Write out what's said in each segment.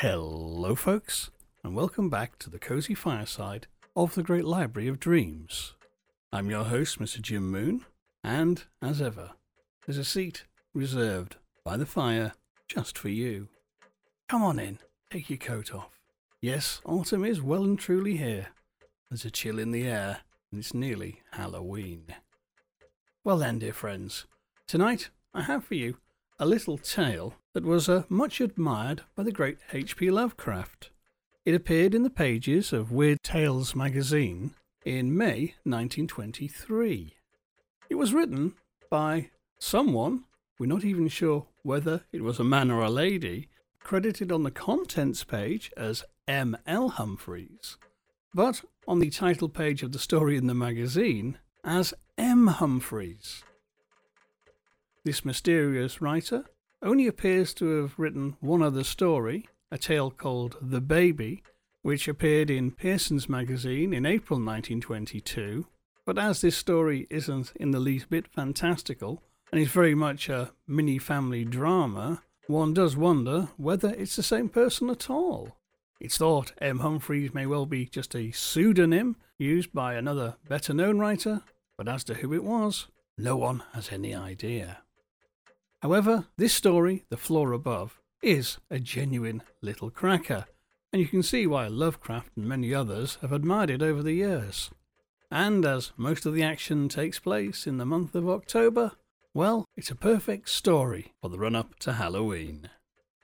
Hello, folks, and welcome back to the cozy fireside of the Great Library of Dreams. I'm your host, Mr. Jim Moon, and as ever, there's a seat reserved by the fire just for you. Come on in, take your coat off. Yes, autumn is well and truly here. There's a chill in the air, and it's nearly Halloween. Well, then, dear friends, tonight I have for you a little tale that was uh, much admired by the great H.P. Lovecraft. It appeared in the pages of Weird Tales magazine in May 1923. It was written by someone, we're not even sure whether it was a man or a lady, credited on the contents page as M. L. Humphreys, but on the title page of the story in the magazine as M. Humphreys. This mysterious writer only appears to have written one other story, a tale called The Baby, which appeared in Pearson's magazine in April 1922. But as this story isn't in the least bit fantastical and is very much a mini family drama, one does wonder whether it's the same person at all. It's thought M. Humphreys may well be just a pseudonym used by another better known writer, but as to who it was, no one has any idea. However, this story, The Floor Above, is a genuine little cracker, and you can see why Lovecraft and many others have admired it over the years. And as most of the action takes place in the month of October, well, it's a perfect story for the run up to Halloween.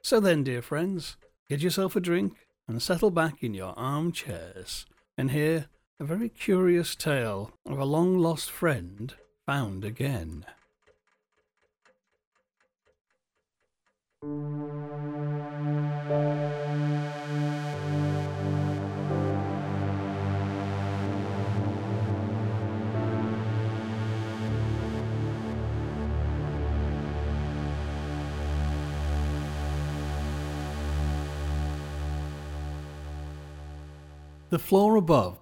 So then, dear friends, get yourself a drink and settle back in your armchairs and hear a very curious tale of a long lost friend found again. The Floor Above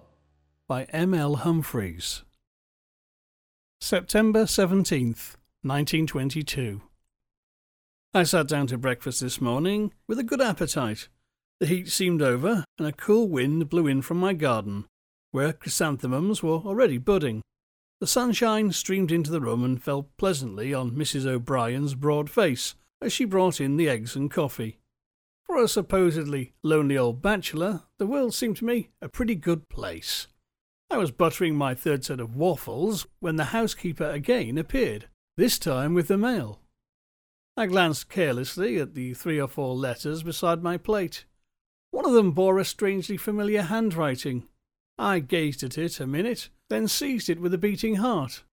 by M. L. Humphreys. September 17th, 1922. I sat down to breakfast this morning with a good appetite. The heat seemed over, and a cool wind blew in from my garden, where chrysanthemums were already budding. The sunshine streamed into the room and fell pleasantly on Mrs. O'Brien's broad face as she brought in the eggs and coffee. For a supposedly lonely old bachelor, the world seemed to me a pretty good place. I was buttering my third set of waffles when the housekeeper again appeared, this time with the mail. I glanced carelessly at the three or four letters beside my plate. One of them bore a strangely familiar handwriting. I gazed at it a minute, then seized it with a beating heart.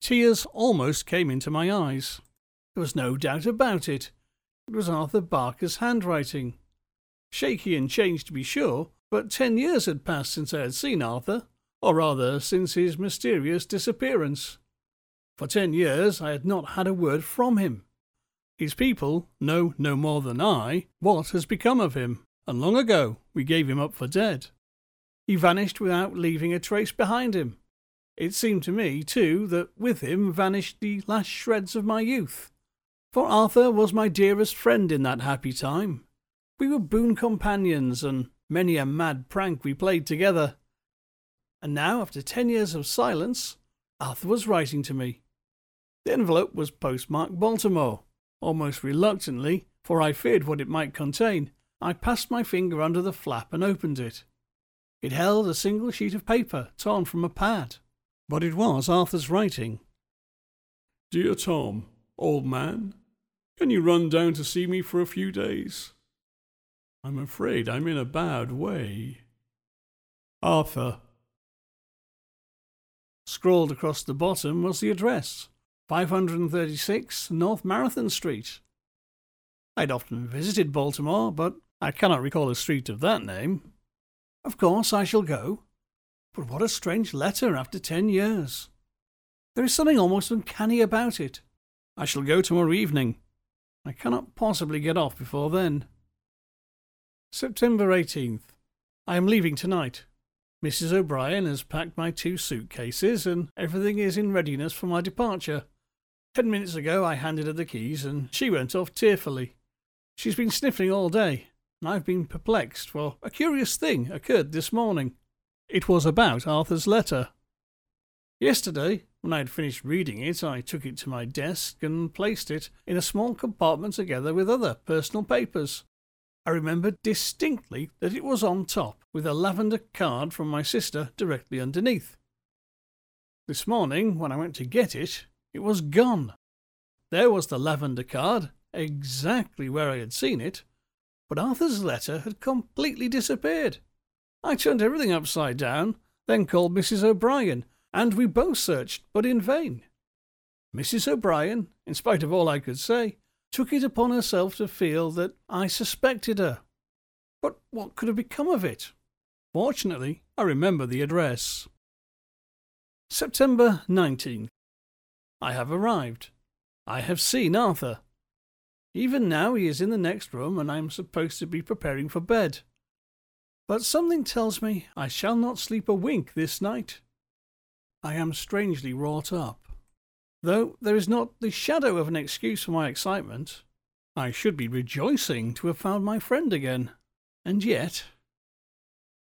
Tears almost came into my eyes. There was no doubt about it. It was Arthur Barker's handwriting. Shaky and changed to be sure, but ten years had passed since I had seen Arthur, or rather since his mysterious disappearance. For ten years I had not had a word from him. His people know no more than I what has become of him, and long ago we gave him up for dead. He vanished without leaving a trace behind him. It seemed to me, too, that with him vanished the last shreds of my youth. For Arthur was my dearest friend in that happy time. We were boon companions, and many a mad prank we played together. And now, after ten years of silence, Arthur was writing to me. The envelope was postmarked Baltimore. Almost reluctantly, for I feared what it might contain, I passed my finger under the flap and opened it. It held a single sheet of paper torn from a pad, but it was Arthur's writing. Dear Tom, old man, can you run down to see me for a few days? I'm afraid I'm in a bad way. Arthur. Scrawled across the bottom was the address 536 North Marathon Street. I'd often visited Baltimore, but I cannot recall a street of that name. Of course I shall go. But what a strange letter after ten years. There is something almost uncanny about it. I shall go tomorrow evening. I cannot possibly get off before then. September 18th. I am leaving tonight. Mrs. O'Brien has packed my two suitcases, and everything is in readiness for my departure. Ten minutes ago I handed her the keys and she went off tearfully. She's been sniffling all day, and I've been perplexed, for a curious thing occurred this morning. It was about Arthur's letter. Yesterday, when I had finished reading it, I took it to my desk and placed it in a small compartment together with other personal papers. I remember distinctly that it was on top, with a lavender card from my sister directly underneath. This morning, when I went to get it, it was gone. There was the lavender card, exactly where I had seen it, but Arthur's letter had completely disappeared. I turned everything upside down, then called Mrs. O'Brien, and we both searched, but in vain. Mrs. O'Brien, in spite of all I could say, took it upon herself to feel that I suspected her. But what could have become of it? Fortunately, I remember the address. September 19th. I have arrived. I have seen Arthur. Even now he is in the next room, and I am supposed to be preparing for bed. But something tells me I shall not sleep a wink this night. I am strangely wrought up. Though there is not the shadow of an excuse for my excitement, I should be rejoicing to have found my friend again. And yet.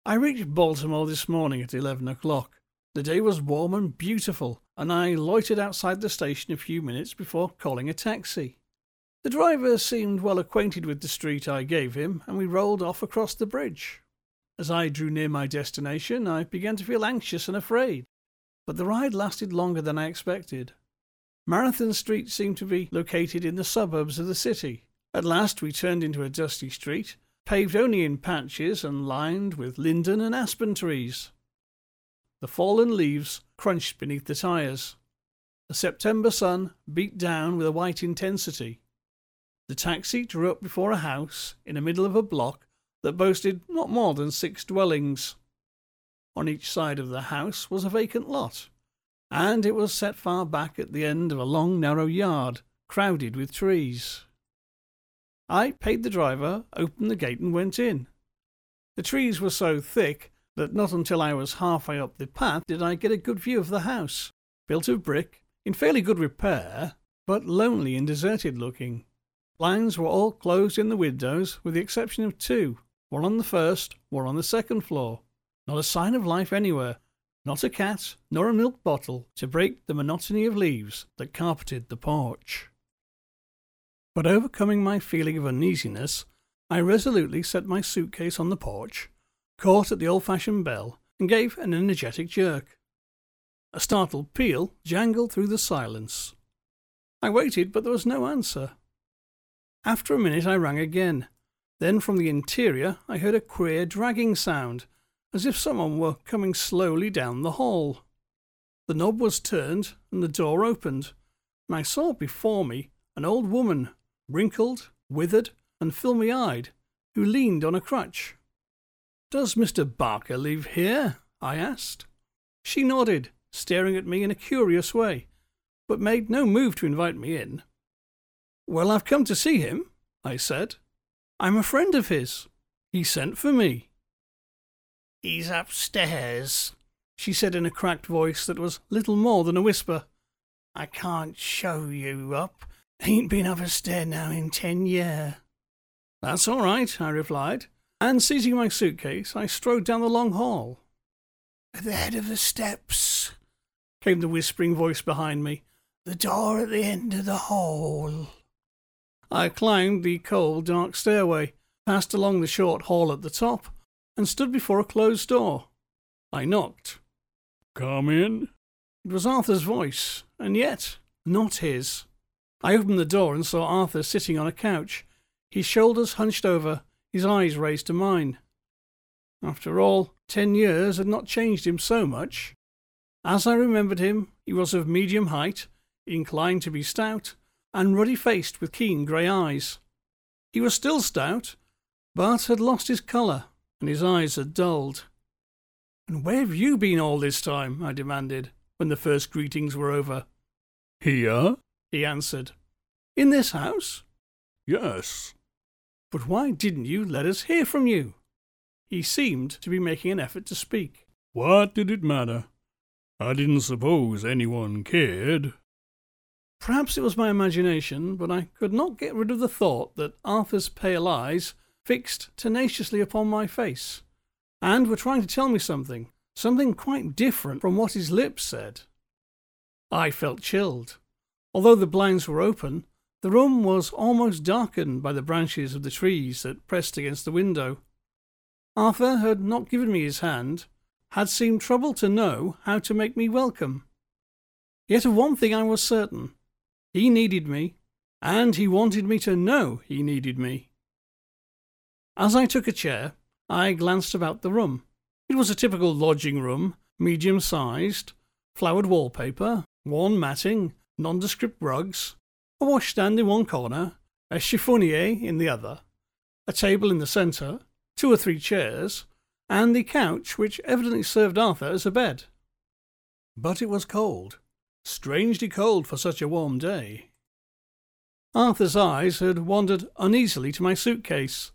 I reached Baltimore this morning at eleven o'clock. The day was warm and beautiful, and I loitered outside the station a few minutes before calling a taxi. The driver seemed well acquainted with the street I gave him, and we rolled off across the bridge. As I drew near my destination, I began to feel anxious and afraid, but the ride lasted longer than I expected. Marathon Street seemed to be located in the suburbs of the city. At last we turned into a dusty street, paved only in patches and lined with linden and aspen trees. The fallen leaves crunched beneath the tyres. The September sun beat down with a white intensity. The taxi drew up before a house in the middle of a block that boasted not more than six dwellings. On each side of the house was a vacant lot, and it was set far back at the end of a long, narrow yard, crowded with trees. I paid the driver, opened the gate, and went in. The trees were so thick that not until I was halfway up the path did I get a good view of the house, built of brick, in fairly good repair, but lonely and deserted looking. Blinds were all closed in the windows, with the exception of two, one on the first, one on the second floor. Not a sign of life anywhere, not a cat, nor a milk bottle to break the monotony of leaves that carpeted the porch. But overcoming my feeling of uneasiness, I resolutely set my suitcase on the porch, caught at the old fashioned bell, and gave an energetic jerk. A startled peal jangled through the silence. I waited, but there was no answer. After a minute, I rang again, then from the interior I heard a queer dragging sound, as if someone were coming slowly down the hall. The knob was turned and the door opened, and I saw before me an old woman, wrinkled, withered, and filmy eyed, who leaned on a crutch. Does Mr. Barker live here? I asked. She nodded, staring at me in a curious way, but made no move to invite me in. Well, I've come to see him, I said. I'm a friend of his. He sent for me. He's upstairs, she said in a cracked voice that was little more than a whisper. I can't show you up. Ain't been up a stair now in ten year. That's all right, I replied, and seizing my suitcase, I strode down the long hall. At the head of the steps, came the whispering voice behind me. The door at the end of the hall. I climbed the cold, dark stairway, passed along the short hall at the top, and stood before a closed door. I knocked. Come in. It was Arthur's voice, and yet not his. I opened the door and saw Arthur sitting on a couch, his shoulders hunched over, his eyes raised to mine. After all, ten years had not changed him so much. As I remembered him, he was of medium height, inclined to be stout, and ruddy faced with keen grey eyes. He was still stout, but had lost his colour, and his eyes had dulled. And where have you been all this time? I demanded, when the first greetings were over. Here, he answered. In this house? Yes. But why didn't you let us hear from you? He seemed to be making an effort to speak. What did it matter? I didn't suppose anyone cared. Perhaps it was my imagination, but I could not get rid of the thought that Arthur's pale eyes fixed tenaciously upon my face, and were trying to tell me something, something quite different from what his lips said. I felt chilled. Although the blinds were open, the room was almost darkened by the branches of the trees that pressed against the window. Arthur had not given me his hand, had seemed troubled to know how to make me welcome. Yet of one thing I was certain he needed me, and he wanted me to know he needed me. As I took a chair, I glanced about the room. It was a typical lodging room, medium sized, flowered wallpaper, worn matting, nondescript rugs, a washstand in one corner, a chiffonier in the other, a table in the centre, two or three chairs, and the couch which evidently served Arthur as a bed. But it was cold, strangely cold for such a warm day. Arthur's eyes had wandered uneasily to my suitcase.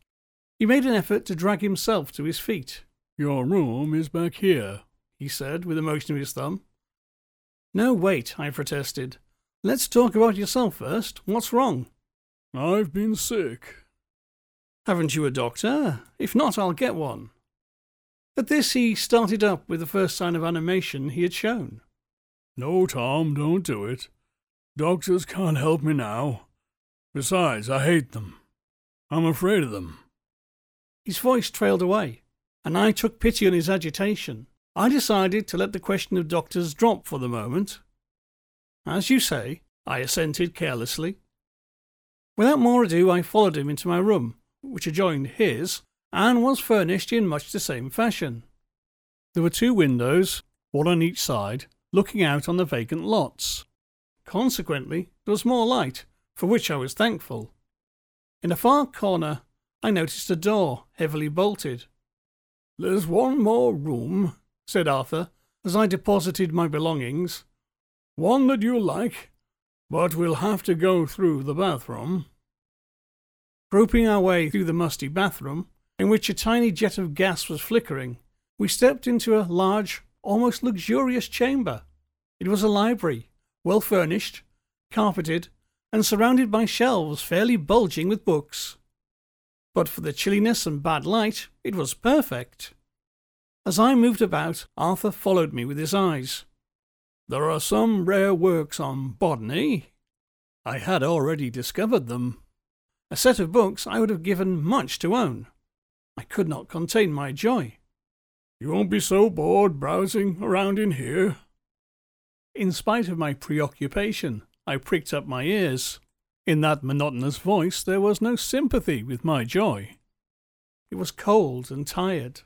He made an effort to drag himself to his feet. Your room is back here, he said with a motion of his thumb. No, wait, I protested. Let's talk about yourself first. What's wrong? I've been sick. Haven't you a doctor? If not, I'll get one. At this, he started up with the first sign of animation he had shown. No, Tom, don't do it. Doctors can't help me now. Besides, I hate them. I'm afraid of them. His voice trailed away, and I took pity on his agitation. I decided to let the question of doctors drop for the moment as you say, I assented carelessly. Without more ado, I followed him into my room, which adjoined his, and was furnished in much the same fashion. There were two windows, one on each side, looking out on the vacant lots. Consequently, there was more light, for which I was thankful. In a far corner, I noticed a door, heavily bolted. There's one more room, said Arthur, as I deposited my belongings, one that you'll like, but we'll have to go through the bathroom. Groping our way through the musty bathroom, in which a tiny jet of gas was flickering, we stepped into a large, almost luxurious chamber. It was a library, well furnished, carpeted, and surrounded by shelves fairly bulging with books. But for the chilliness and bad light, it was perfect. As I moved about, Arthur followed me with his eyes. There are some rare works on botany. I had already discovered them. A set of books I would have given much to own. I could not contain my joy. You won't be so bored browsing around in here. In spite of my preoccupation, I pricked up my ears. In that monotonous voice there was no sympathy with my joy. It was cold and tired.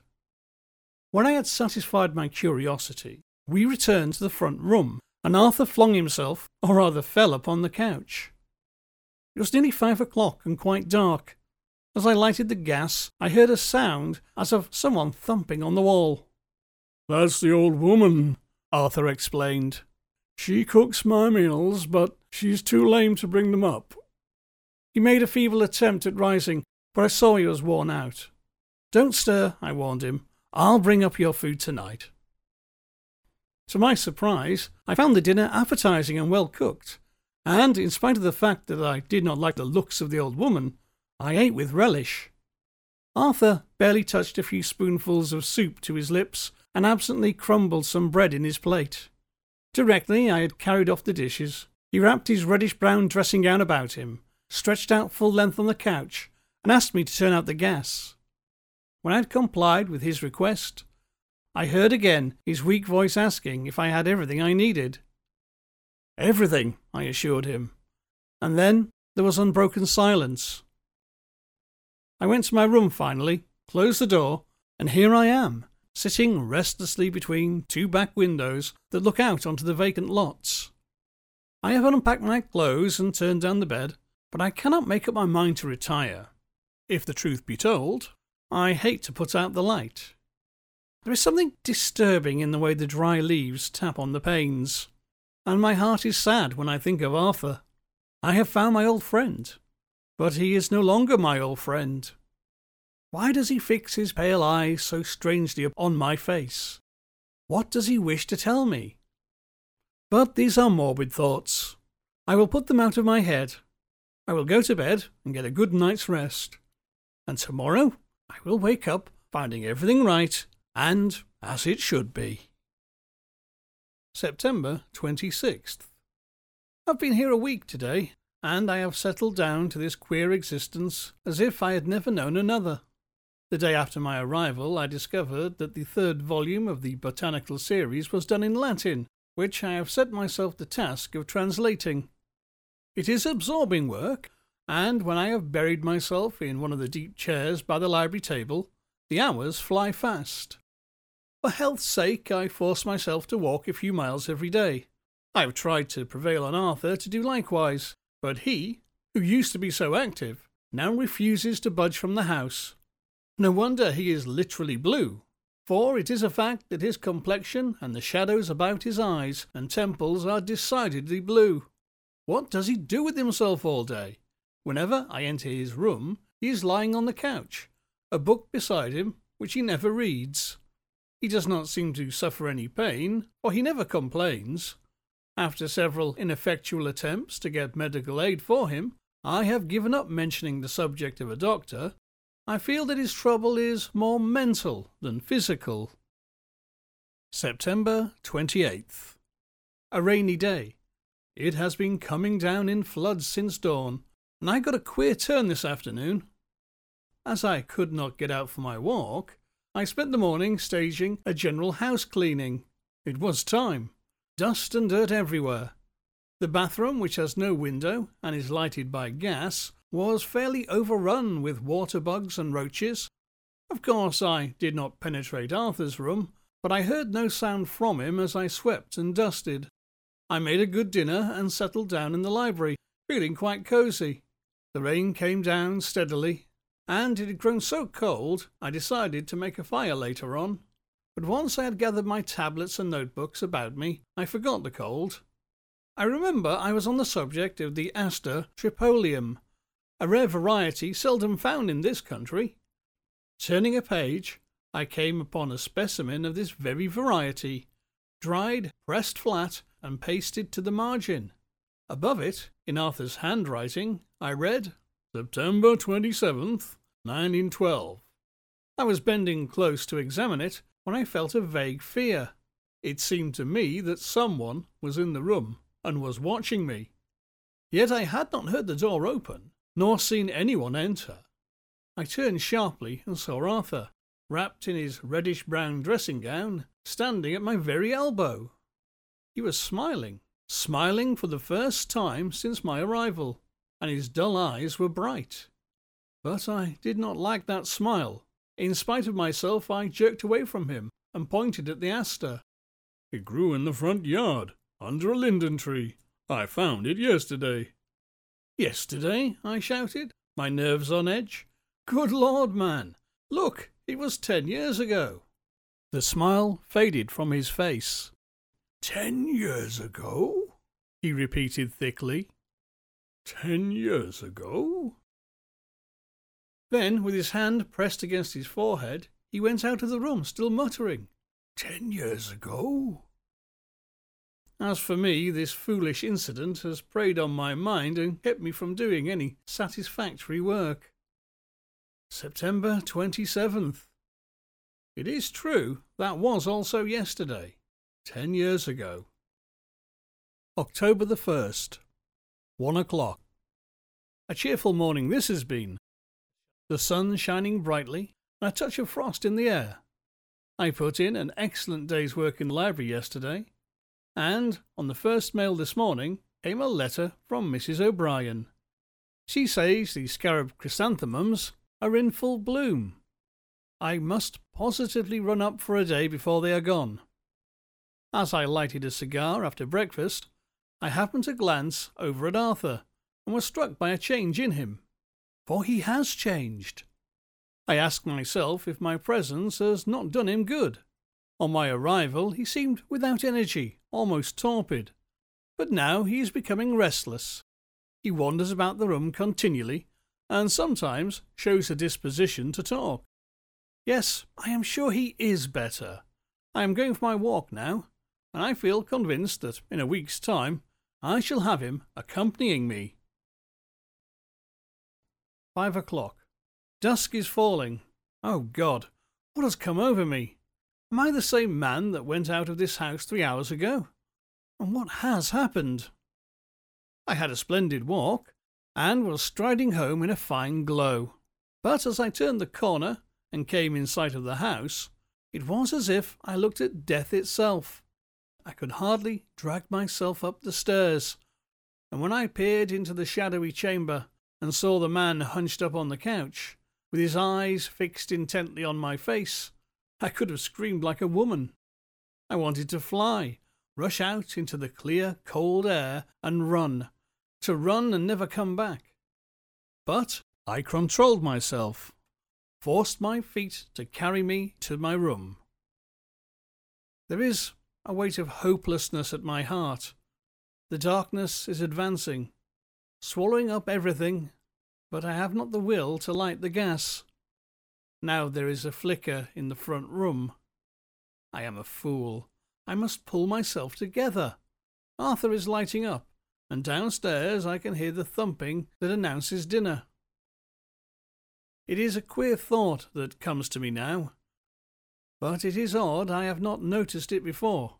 When I had satisfied my curiosity, we returned to the front room, and Arthur flung himself, or rather fell, upon the couch. It was nearly five o'clock and quite dark. As I lighted the gas, I heard a sound as of someone thumping on the wall. That's the old woman, Arthur explained. She cooks my meals, but she's too lame to bring them up. He made a feeble attempt at rising, but I saw he was worn out. Don't stir, I warned him. I'll bring up your food tonight. To my surprise, I found the dinner appetizing and well cooked, and in spite of the fact that I did not like the looks of the old woman, I ate with relish. Arthur barely touched a few spoonfuls of soup to his lips and absently crumbled some bread in his plate. Directly I had carried off the dishes, he wrapped his reddish brown dressing gown about him, stretched out full length on the couch, and asked me to turn out the gas. When I had complied with his request, I heard again his weak voice asking if I had everything I needed. Everything, I assured him. And then there was unbroken silence. I went to my room finally, closed the door, and here I am, sitting restlessly between two back windows that look out onto the vacant lots. I have unpacked my clothes and turned down the bed, but I cannot make up my mind to retire. If the truth be told, I hate to put out the light. There is something disturbing in the way the dry leaves tap on the panes, and my heart is sad when I think of Arthur. I have found my old friend, but he is no longer my old friend. Why does he fix his pale eyes so strangely upon my face? What does he wish to tell me? But these are morbid thoughts. I will put them out of my head. I will go to bed and get a good night's rest. And tomorrow I will wake up finding everything right and as it should be. September 26th. I've been here a week today, and I have settled down to this queer existence as if I had never known another. The day after my arrival, I discovered that the third volume of the botanical series was done in Latin, which I have set myself the task of translating. It is absorbing work, and when I have buried myself in one of the deep chairs by the library table, the hours fly fast. For health's sake, I force myself to walk a few miles every day. I have tried to prevail on Arthur to do likewise, but he, who used to be so active, now refuses to budge from the house. No wonder he is literally blue, for it is a fact that his complexion and the shadows about his eyes and temples are decidedly blue. What does he do with himself all day? Whenever I enter his room, he is lying on the couch, a book beside him which he never reads. He does not seem to suffer any pain, or he never complains. After several ineffectual attempts to get medical aid for him, I have given up mentioning the subject of a doctor. I feel that his trouble is more mental than physical. September 28th. A rainy day. It has been coming down in floods since dawn, and I got a queer turn this afternoon. As I could not get out for my walk, I spent the morning staging a general house cleaning. It was time. Dust and dirt everywhere. The bathroom, which has no window and is lighted by gas, was fairly overrun with water bugs and roaches. Of course, I did not penetrate Arthur's room, but I heard no sound from him as I swept and dusted. I made a good dinner and settled down in the library, feeling quite cosy. The rain came down steadily, and it had grown so cold I decided to make a fire later on. But once I had gathered my tablets and notebooks about me, I forgot the cold. I remember I was on the subject of the Aster tripolium, a rare variety seldom found in this country. Turning a page, I came upon a specimen of this very variety, dried, pressed flat, and pasted to the margin. Above it, in Arthur's handwriting, I read September 27th, 1912. I was bending close to examine it when I felt a vague fear. It seemed to me that someone was in the room and was watching me. Yet I had not heard the door open, nor seen anyone enter. I turned sharply and saw Arthur, wrapped in his reddish brown dressing gown, standing at my very elbow. He was smiling, smiling for the first time since my arrival, and his dull eyes were bright. But I did not like that smile. In spite of myself, I jerked away from him and pointed at the aster. It grew in the front yard, under a linden tree. I found it yesterday. Yesterday? I shouted, my nerves on edge. Good Lord, man! Look, it was ten years ago. The smile faded from his face. Ten years ago? he repeated thickly. Ten years ago? Then, with his hand pressed against his forehead, he went out of the room, still muttering, Ten years ago? As for me, this foolish incident has preyed on my mind and kept me from doing any satisfactory work. September 27th. It is true, that was also yesterday, ten years ago. October the 1st, one o'clock. A cheerful morning this has been, the sun shining brightly, and a touch of frost in the air. I put in an excellent day's work in the library yesterday, and on the first mail this morning came a letter from Mrs. O'Brien. She says the scarab chrysanthemums are in full bloom. I must positively run up for a day before they are gone. As I lighted a cigar after breakfast, I happened to glance over at Arthur and was struck by a change in him for he has changed. I ask myself if my presence has not done him good. On my arrival, he seemed without energy, almost torpid. But now he is becoming restless. He wanders about the room continually, and sometimes shows a disposition to talk. Yes, I am sure he is better. I am going for my walk now, and I feel convinced that in a week's time I shall have him accompanying me. Five o'clock. Dusk is falling. Oh God, what has come over me? Am I the same man that went out of this house three hours ago? And what has happened? I had a splendid walk, and was striding home in a fine glow. But as I turned the corner and came in sight of the house, it was as if I looked at death itself. I could hardly drag myself up the stairs, and when I peered into the shadowy chamber and saw the man hunched up on the couch, with his eyes fixed intently on my face, I could have screamed like a woman. I wanted to fly, rush out into the clear, cold air, and run, to run and never come back. But I controlled myself, forced my feet to carry me to my room. There is a weight of hopelessness at my heart. The darkness is advancing, swallowing up everything, but I have not the will to light the gas. Now there is a flicker in the front room. I am a fool. I must pull myself together. Arthur is lighting up, and downstairs I can hear the thumping that announces dinner. It is a queer thought that comes to me now, but it is odd I have not noticed it before.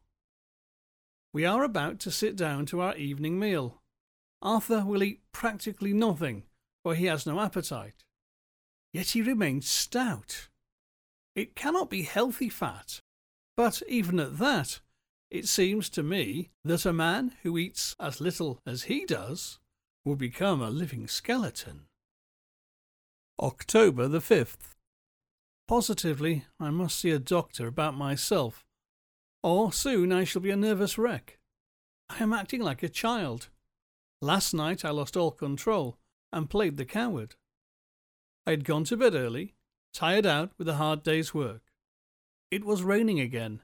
We are about to sit down to our evening meal. Arthur will eat practically nothing, for he has no appetite. Yet he remains stout. It cannot be healthy fat, but even at that, it seems to me that a man who eats as little as he does will become a living skeleton. October the 5th. Positively, I must see a doctor about myself, or soon I shall be a nervous wreck. I am acting like a child. Last night I lost all control and played the coward. I had gone to bed early, tired out with a hard day's work. It was raining again,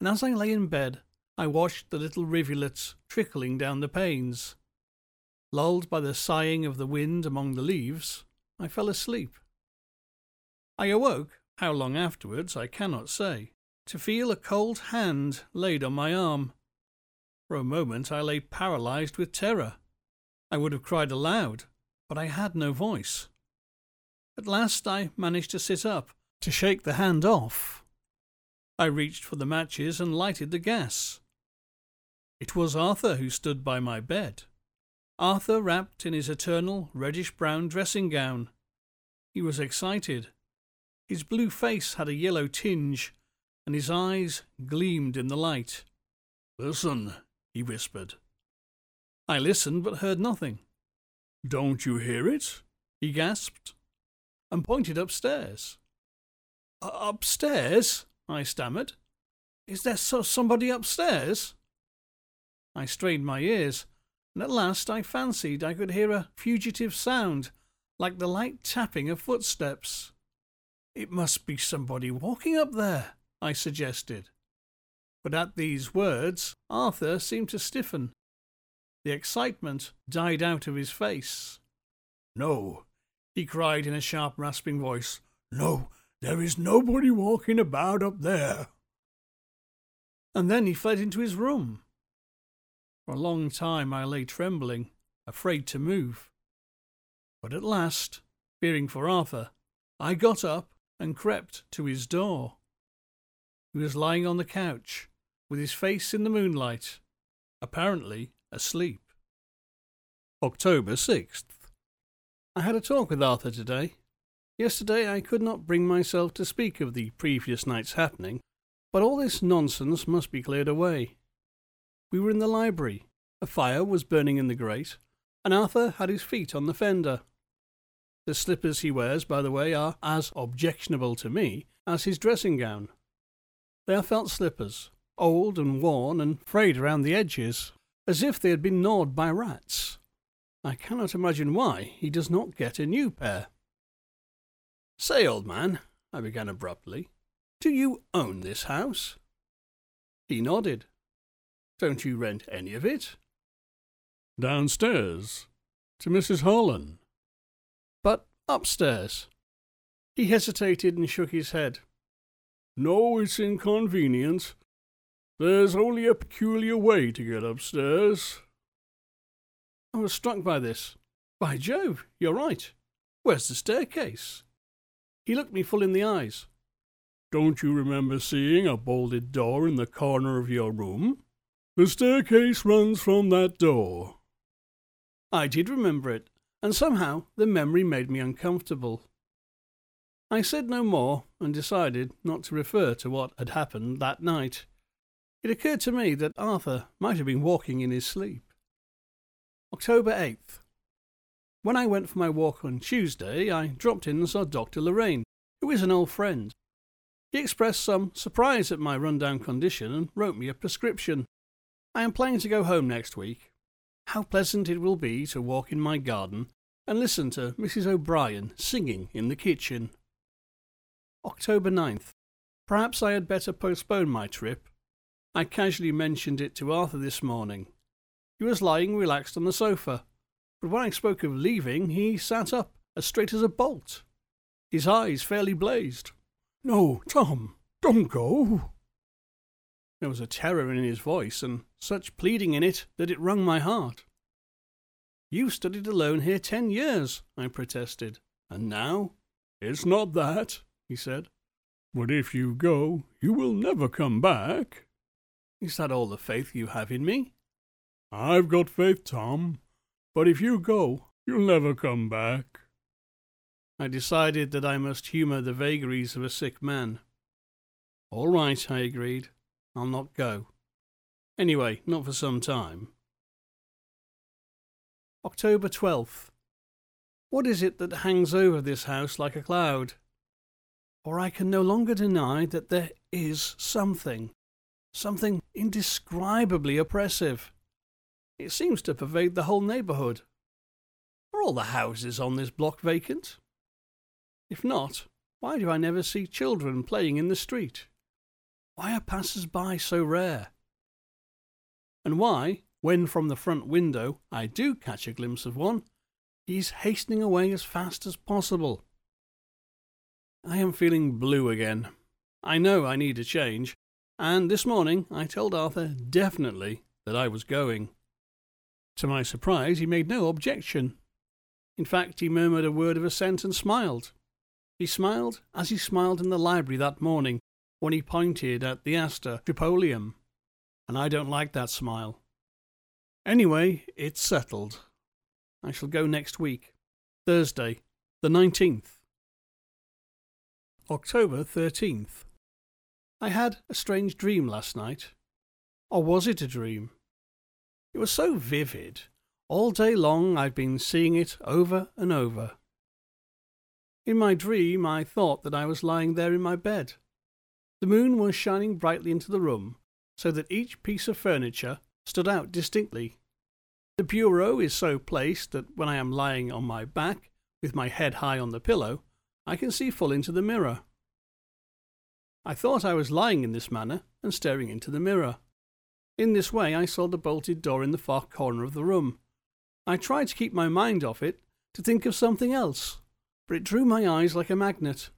and as I lay in bed, I watched the little rivulets trickling down the panes. Lulled by the sighing of the wind among the leaves, I fell asleep. I awoke, how long afterwards I cannot say, to feel a cold hand laid on my arm. For a moment I lay paralyzed with terror. I would have cried aloud, but I had no voice. At last I managed to sit up, to shake the hand off. I reached for the matches and lighted the gas. It was Arthur who stood by my bed. Arthur wrapped in his eternal reddish brown dressing gown. He was excited. His blue face had a yellow tinge, and his eyes gleamed in the light. Listen, he whispered. I listened but heard nothing. Don't you hear it? he gasped and pointed upstairs. Upstairs? I stammered. Is there so somebody upstairs? I strained my ears, and at last I fancied I could hear a fugitive sound, like the light tapping of footsteps. It must be somebody walking up there, I suggested. But at these words, Arthur seemed to stiffen. The excitement died out of his face. No, he cried in a sharp, rasping voice. No, there is nobody walking about up there. And then he fled into his room. For a long time I lay trembling, afraid to move. But at last, fearing for Arthur, I got up and crept to his door. He was lying on the couch, with his face in the moonlight, apparently asleep. October 6th. I had a talk with Arthur today. Yesterday I could not bring myself to speak of the previous night's happening, but all this nonsense must be cleared away. We were in the library. A fire was burning in the grate, and Arthur had his feet on the fender. The slippers he wears, by the way, are as objectionable to me as his dressing gown. They are felt slippers, old and worn and frayed around the edges, as if they had been gnawed by rats. I cannot imagine why he does not get a new pair. Say, old man, I began abruptly, do you own this house? He nodded. Don't you rent any of it? Downstairs, to Mrs. Holland. But upstairs? He hesitated and shook his head. No, it's inconvenient. There's only a peculiar way to get upstairs. I was struck by this. By Jove, you're right. Where's the staircase? He looked me full in the eyes. Don't you remember seeing a bolted door in the corner of your room? The staircase runs from that door. I did remember it, and somehow the memory made me uncomfortable. I said no more and decided not to refer to what had happened that night. It occurred to me that Arthur might have been walking in his sleep. October 8th. When I went for my walk on Tuesday, I dropped in and saw Dr. Lorraine, who is an old friend. He expressed some surprise at my run-down condition and wrote me a prescription. I am planning to go home next week. How pleasant it will be to walk in my garden and listen to Mrs. O'Brien singing in the kitchen. October 9th. Perhaps I had better postpone my trip. I casually mentioned it to Arthur this morning. He was lying relaxed on the sofa, but when I spoke of leaving, he sat up as straight as a bolt. His eyes fairly blazed. No, Tom, don't go. There was a terror in his voice, and such pleading in it that it wrung my heart. You've studied alone here ten years, I protested, and now? It's not that, he said. But if you go, you will never come back. Is that all the faith you have in me? I've got faith, Tom. But if you go, you'll never come back. I decided that I must humour the vagaries of a sick man. All right, I agreed. I'll not go. Anyway, not for some time. October 12th. What is it that hangs over this house like a cloud? For I can no longer deny that there is something, something indescribably oppressive. It seems to pervade the whole neighbourhood. Are all the houses on this block vacant? If not, why do I never see children playing in the street? Why are passers by so rare? And why, when from the front window I do catch a glimpse of one, he's hastening away as fast as possible? I am feeling blue again. I know I need a change, and this morning I told Arthur definitely that I was going. To my surprise, he made no objection. In fact, he murmured a word of assent and smiled. He smiled as he smiled in the library that morning when he pointed at the aster tripolium, and I don't like that smile. Anyway, it's settled. I shall go next week, Thursday, the 19th. October 13th. I had a strange dream last night. Or was it a dream? It was so vivid. All day long I've been seeing it over and over. In my dream, I thought that I was lying there in my bed. The moon was shining brightly into the room, so that each piece of furniture stood out distinctly. The bureau is so placed that when I am lying on my back, with my head high on the pillow, I can see full into the mirror. I thought I was lying in this manner and staring into the mirror. In this way, I saw the bolted door in the far corner of the room. I tried to keep my mind off it, to think of something else but it drew my eyes like a magnet.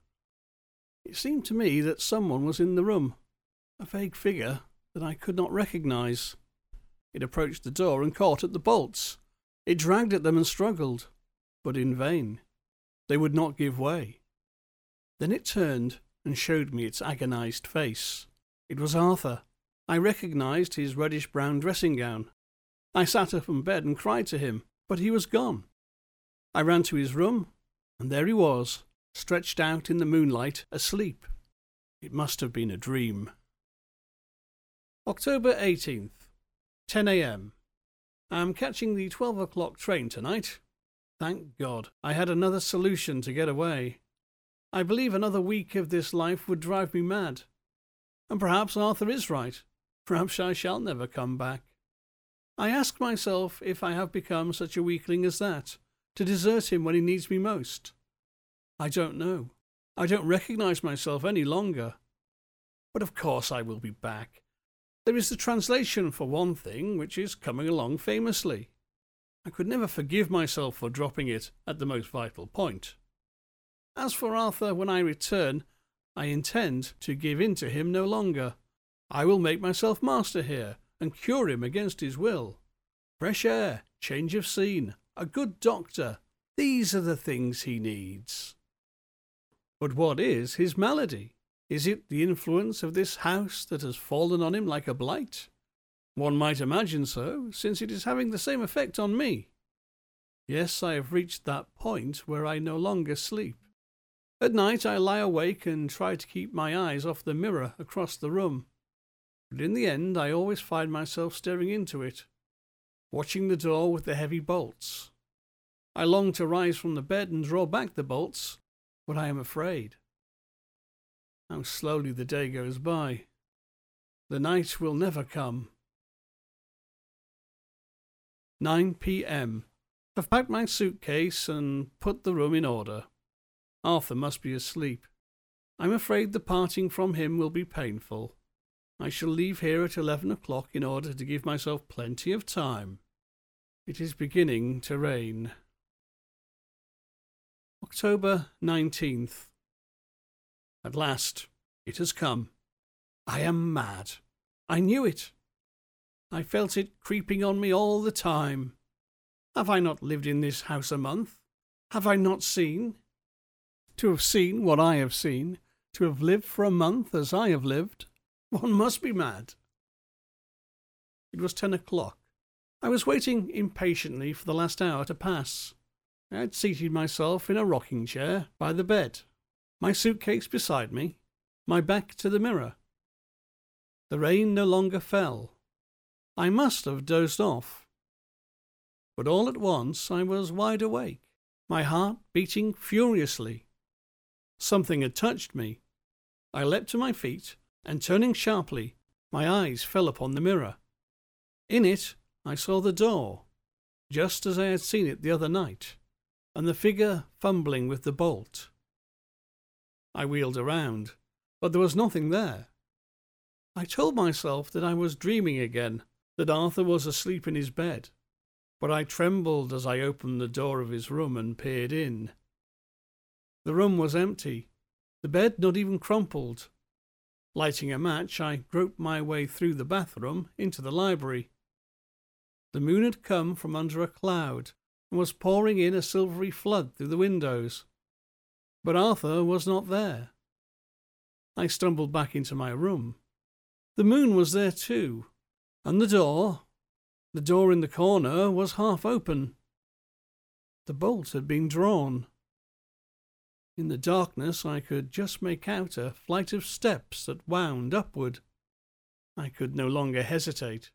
It seemed to me that someone was in the room, a vague figure that I could not recognize. It approached the door and caught at the bolts. It dragged at them and struggled, but in vain. They would not give way. Then it turned and showed me its agonized face. It was Arthur. I recognized his reddish brown dressing gown. I sat up in bed and cried to him, but he was gone. I ran to his room and there he was, stretched out in the moonlight, asleep. It must have been a dream. October 18th, 10 a.m. I am catching the 12 o'clock train tonight. Thank God, I had another solution to get away. I believe another week of this life would drive me mad. And perhaps Arthur is right. Perhaps I shall never come back. I ask myself if I have become such a weakling as that to desert him when he needs me most? I don't know. I don't recognize myself any longer. But of course I will be back. There is the translation, for one thing, which is coming along famously. I could never forgive myself for dropping it at the most vital point. As for Arthur, when I return, I intend to give in to him no longer. I will make myself master here and cure him against his will. Fresh air, change of scene, a good doctor. These are the things he needs. But what is his malady? Is it the influence of this house that has fallen on him like a blight? One might imagine so, since it is having the same effect on me. Yes, I have reached that point where I no longer sleep. At night I lie awake and try to keep my eyes off the mirror across the room. But in the end I always find myself staring into it, watching the door with the heavy bolts. I long to rise from the bed and draw back the bolts, but I am afraid. How slowly the day goes by. The night will never come. 9 p.m. I've packed my suitcase and put the room in order. Arthur must be asleep. I'm afraid the parting from him will be painful. I shall leave here at eleven o'clock in order to give myself plenty of time. It is beginning to rain. October 19th. At last, it has come. I am mad. I knew it. I felt it creeping on me all the time. Have I not lived in this house a month? Have I not seen? To have seen what I have seen, to have lived for a month as I have lived, one must be mad. It was ten o'clock. I was waiting impatiently for the last hour to pass. I had seated myself in a rocking chair by the bed, my suitcase beside me, my back to the mirror. The rain no longer fell. I must have dozed off. But all at once I was wide awake, my heart beating furiously. Something had touched me. I leapt to my feet, and turning sharply, my eyes fell upon the mirror. In it I saw the door, just as I had seen it the other night, and the figure fumbling with the bolt. I wheeled around, but there was nothing there. I told myself that I was dreaming again, that Arthur was asleep in his bed but I trembled as I opened the door of his room and peered in. The room was empty, the bed not even crumpled. Lighting a match, I groped my way through the bathroom into the library. The moon had come from under a cloud and was pouring in a silvery flood through the windows. But Arthur was not there. I stumbled back into my room. The moon was there too, and the door, the door in the corner was half open. The bolt had been drawn. In the darkness, I could just make out a flight of steps that wound upward. I could no longer hesitate.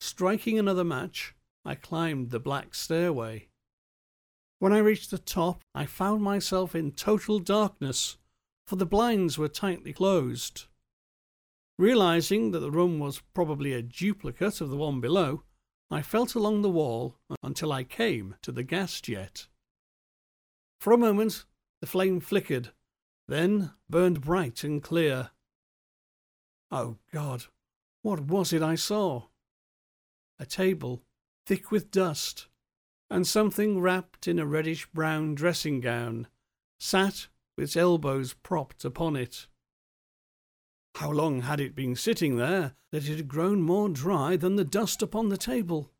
Striking another match, I climbed the black stairway. When I reached the top, I found myself in total darkness, for the blinds were tightly closed. Realizing that the room was probably a duplicate of the one below, I felt along the wall until I came to the gas jet. For a moment, the flame flickered, then burned bright and clear. Oh God, what was it I saw? A table, thick with dust, and something wrapped in a reddish brown dressing gown, sat with its elbows propped upon it. How long had it been sitting there that it had grown more dry than the dust upon the table?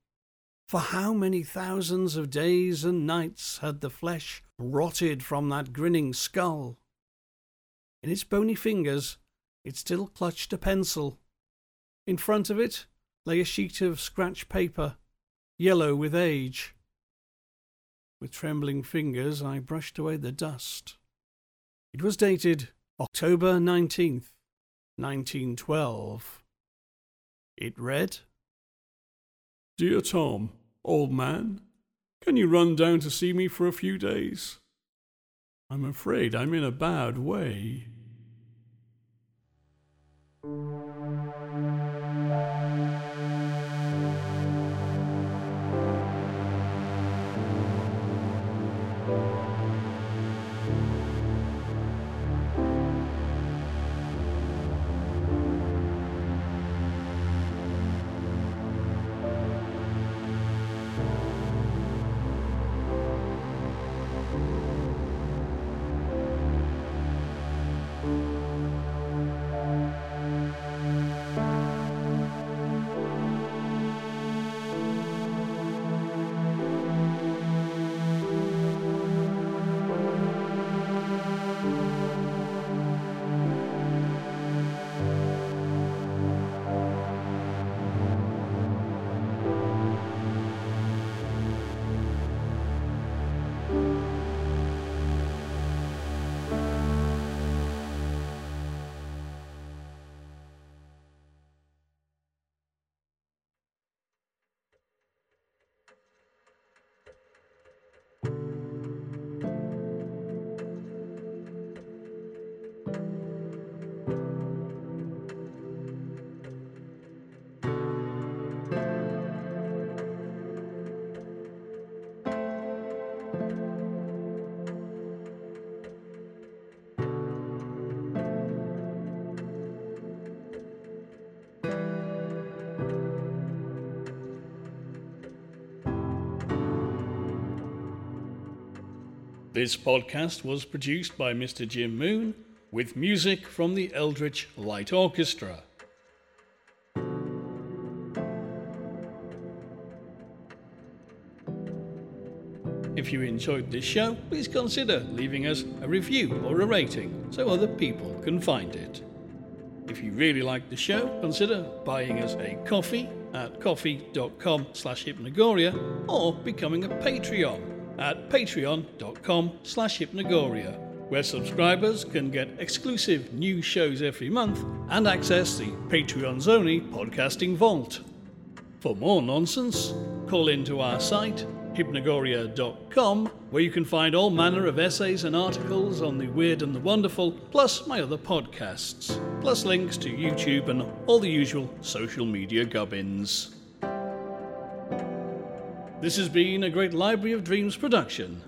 For how many thousands of days and nights had the flesh rotted from that grinning skull? In its bony fingers it still clutched a pencil. In front of it lay a sheet of scratch paper, yellow with age. With trembling fingers I brushed away the dust. It was dated October 19th, 1912. It read Dear Tom, old man, can you run down to see me for a few days? I'm afraid I'm in a bad way. This podcast was produced by Mr. Jim Moon with music from the Eldritch Light Orchestra. If you enjoyed this show, please consider leaving us a review or a rating so other people can find it. If you really like the show, consider buying us a coffee at ko-fi.com slash hypnogoria or becoming a Patreon at patreon.com slash hypnogoria, where subscribers can get exclusive new shows every month and access the Patreon's only podcasting vault. For more nonsense, call into our site hypnogoria.com, where you can find all manner of essays and articles on the weird and the wonderful, plus my other podcasts, plus links to YouTube and all the usual social media gubbins. This has been a Great Library of Dreams production.